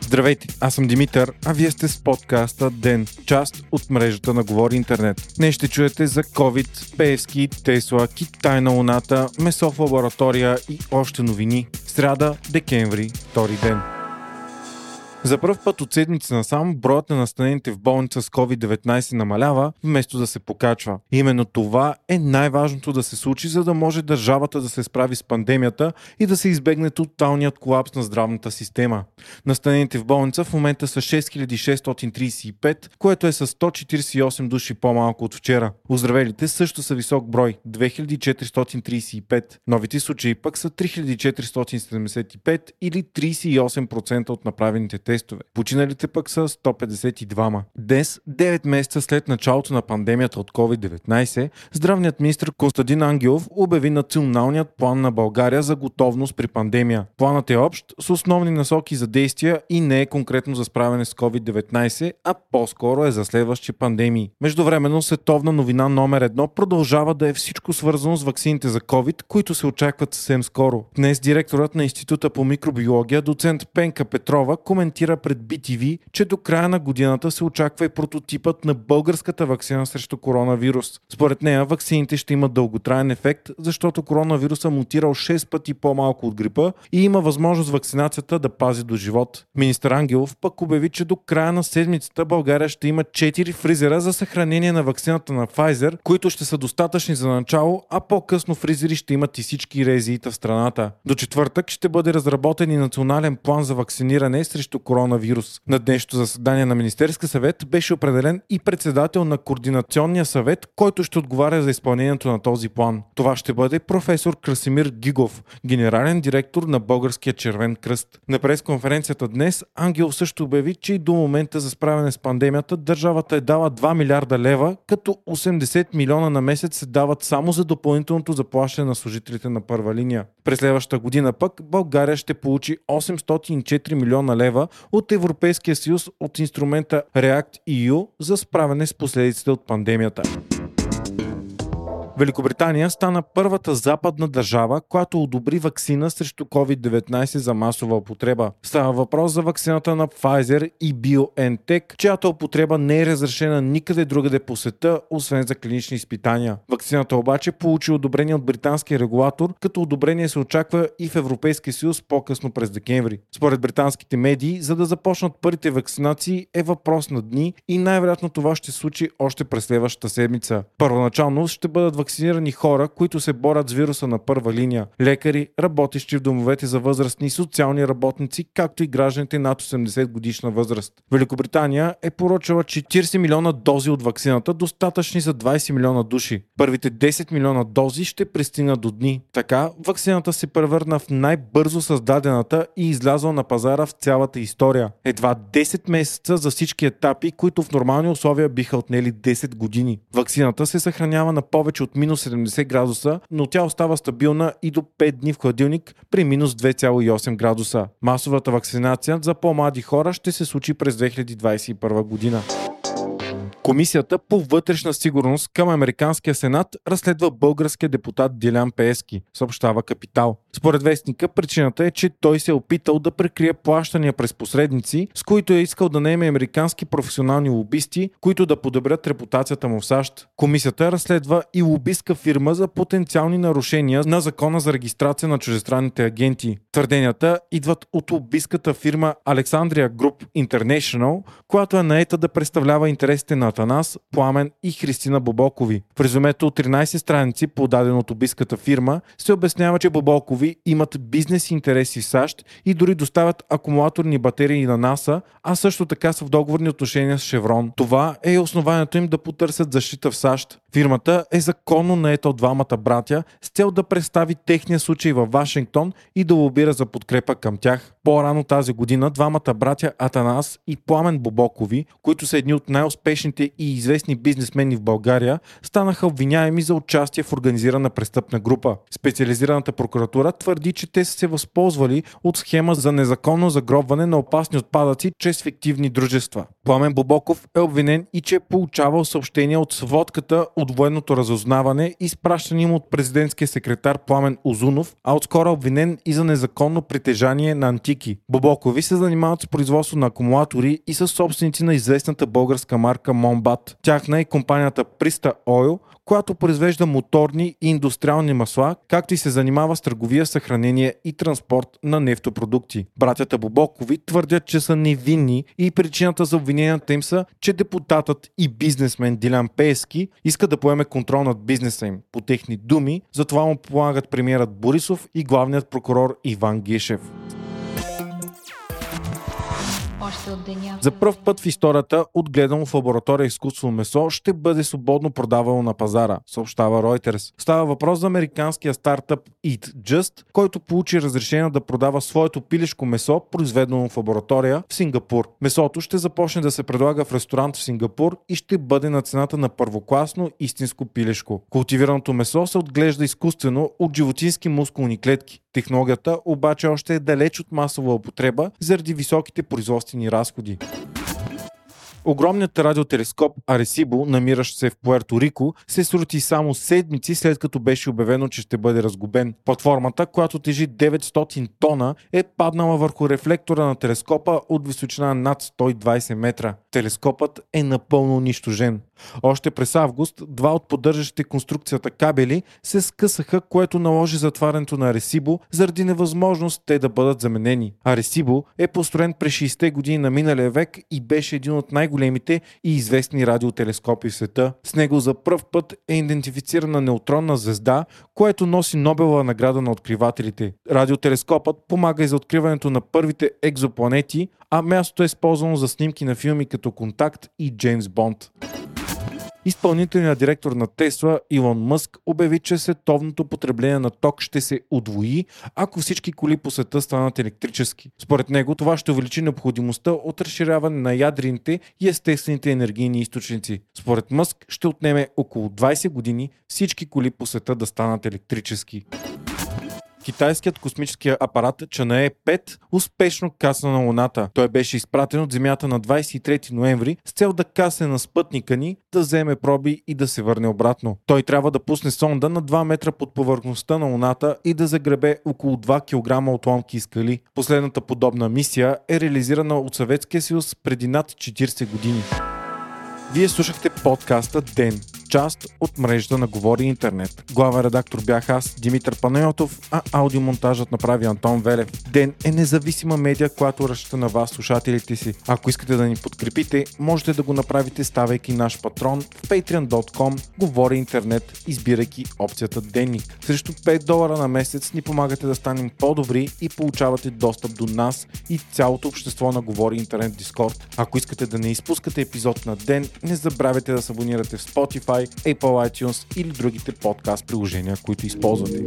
Здравейте, аз съм Димитър, а вие сте с подкаста ДЕН, част от мрежата на Говори Интернет. Днес ще чуете за COVID, Певски, Тесла, Китай на Луната, месо в лаборатория и още новини. Сряда, декември, втори ден. За първ път от седмица насам броят на настанените в болница с COVID-19 намалява, вместо да се покачва. Именно това е най-важното да се случи, за да може държавата да се справи с пандемията и да се избегне тоталният колапс на здравната система. Настанените в болница в момента са 6635, което е с 148 души по-малко от вчера. Оздравелите също са висок брой 2435. Новите случаи пък са 3475 или 38% от направените тестове тестове. Починалите пък са 152. Днес, 9 месеца след началото на пандемията от COVID-19, здравният министр Константин Ангелов обяви националният план на България за готовност при пандемия. Планът е общ с основни насоки за действия и не е конкретно за справяне с COVID-19, а по-скоро е за следващи пандемии. Междувременно световна новина номер едно продължава да е всичко свързано с ваксините за COVID, които се очакват съвсем скоро. Днес директорът на Института по микробиология, доцент Пенка Петрова, коментира коментира пред BTV, че до края на годината се очаква и прототипът на българската вакцина срещу коронавирус. Според нея, вакцините ще имат дълготраен ефект, защото коронавируса мутирал 6 пъти по-малко от грипа и има възможност вакцинацията да пази до живот. Министър Ангелов пък обяви, че до края на седмицата България ще има 4 фризера за съхранение на вакцината на Pfizer, които ще са достатъчни за начало, а по-късно фризери ще имат и всички резиита в страната. До четвъртък ще бъде разработен и национален план за вакциниране срещу коронавирус. На днешното заседание на Министерска съвет беше определен и председател на Координационния съвет, който ще отговаря за изпълнението на този план. Това ще бъде професор Красимир Гигов, генерален директор на Българския червен кръст. На пресконференцията днес Ангел също обяви, че и до момента за справяне с пандемията държавата е дала 2 милиарда лева, като 80 милиона на месец се дават само за допълнителното заплащане на служителите на първа линия. През следващата година пък България ще получи 804 милиона лева от Европейския съюз от инструмента React-EU за справяне с последиците от пандемията. Великобритания стана първата западна държава, която одобри вакцина срещу COVID-19 за масова употреба. Става въпрос за вакцината на Pfizer и BioNTech, чиято употреба не е разрешена никъде другаде по света, освен за клинични изпитания. Вакцината обаче получи одобрение от британския регулатор, като одобрение се очаква и в Европейския съюз по-късно през декември. Според британските медии, за да започнат първите вакцинации е въпрос на дни и най-вероятно това ще случи още през следващата седмица. Първоначално ще бъдат вакцинирани хора, които се борят с вируса на първа линия. Лекари, работещи в домовете за възрастни, социални работници, както и гражданите над 80 годишна възраст. Великобритания е поръчала 40 милиона дози от вакцината, достатъчни за 20 милиона души. Първите 10 милиона дози ще пристигнат до дни. Така, вакцината се превърна в най-бързо създадената и излязла на пазара в цялата история. Едва 10 месеца за всички етапи, които в нормални условия биха отнели 10 години. Вакцината се съхранява на повече от минус 70 градуса, но тя остава стабилна и до 5 дни в хладилник при минус 2,8 градуса. Масовата вакцинация за по-млади хора ще се случи през 2021 година. Комисията по вътрешна сигурност към Американския сенат разследва българския депутат Дилян Пески, съобщава Капитал. Според вестника, причината е, че той се е опитал да прекрие плащания през посредници, с които е искал да наеме американски професионални лобисти, които да подобрят репутацията му в САЩ. Комисията разследва и лобистка фирма за потенциални нарушения на закона за регистрация на чужестранните агенти. Твърденията идват от лобистката фирма Alexandria Group International, която е наета да представлява интересите на Атанас, Пламен и Христина Бобокови. В резюмето от 13 страници, подадено от лобистката фирма, се обяснява, че Бобокови имат бизнес интереси в САЩ и дори доставят акумулаторни батерии на НАСА, а също така са в договорни отношения с Шеврон. Това е основанието им да потърсят защита в САЩ. Фирмата е законно наета от двамата братя с цел да представи техния случай във Вашингтон и да лобира за подкрепа към тях. По-рано тази година двамата братя Атанас и Пламен Бобокови, които са едни от най-успешните и известни бизнесмени в България, станаха обвиняеми за участие в организирана престъпна група. Специализираната прокуратура твърди, че те са се възползвали от схема за незаконно загробване на опасни отпадъци чрез фиктивни дружества. Пламен Бобоков е обвинен и че е получавал съобщения от сводката от военното разузнаване, изпращан им от президентския секретар Пламен Озунов, а отскоро обвинен и за незаконно притежание на антики. Бобокови се занимават с производство на акумулатори и са собственици на известната българска марка Момбат. Тяхна е компанията Приста Ойл, която произвежда моторни и индустриални масла, както и се занимава с търговия, съхранение и транспорт на нефтопродукти. Братята Бобокови твърдят, че са невинни и причината за обвиненията им са, че депутатът и бизнесмен Дилян Пески иска да поеме контрол над бизнеса им. По техни думи, затова му помагат премиерът Борисов и главният прокурор Иван Гешев. Още от деня. За първ път в историята отгледано в лаборатория изкуствено месо ще бъде свободно продавано на пазара, съобщава Reuters. Става въпрос за американския стартъп Eat Just, който получи разрешение да продава своето пилешко месо, произведено в лаборатория в Сингапур. Месото ще започне да се предлага в ресторант в Сингапур и ще бъде на цената на първокласно истинско пилешко. Култивираното месо се отглежда изкуствено от животински мускулни клетки. Технологията обаче още е далеч от масова употреба заради високите производствени разходи. Огромният радиотелескоп Аресибо, намиращ се в Пуерто Рико, се срути само седмици след като беше обявено, че ще бъде разгубен. Платформата, която тежи 900 тона, е паднала върху рефлектора на телескопа от височина над 120 метра. Телескопът е напълно унищожен. Още през август два от поддържащите конструкцията кабели се скъсаха, което наложи затварянето на Аресибо заради невъзможност те да бъдат заменени. Аресибо е построен през 60-те години на миналия век и беше един от най-големите и известни радиотелескопи в света. С него за пръв път е идентифицирана неутронна звезда, което носи Нобелова награда на откривателите. Радиотелескопът помага и за откриването на първите екзопланети, а мястото е използвано за снимки на филми като Контакт и Джеймс Бонд. Изпълнителният директор на Тесла Илон Мъск обяви, че световното потребление на ток ще се удвои, ако всички коли по света станат електрически. Според него това ще увеличи необходимостта от разширяване на ядрените и естествените енергийни източници. Според Мъск ще отнеме около 20 години всички коли по света да станат електрически. Китайският космически апарат Чанае 5 успешно касна на Луната. Той беше изпратен от Земята на 23 ноември с цел да касне на спътника ни, да вземе проби и да се върне обратно. Той трябва да пусне сонда на 2 метра под повърхността на Луната и да загребе около 2 кг отломки и скали. Последната подобна мисия е реализирана от Съветския съюз преди над 40 години. Вие слушахте подкаста Ден, част от мрежата на Говори Интернет. Главен редактор бях аз, Димитър Панайотов, а аудиомонтажът направи Антон Велев. Ден е независима медия, която разчита на вас, слушателите си. Ако искате да ни подкрепите, можете да го направите ставайки наш патрон в patreon.com Говори Интернет, избирайки опцията Денник. Срещу 5 долара на месец ни помагате да станем по-добри и получавате достъп до нас и цялото общество на Говори Интернет Дискорд. Ако искате да не изпускате епизод на ден, не забравяйте да се абонирате в Apple iTunes или другите подкаст приложения, които използвате.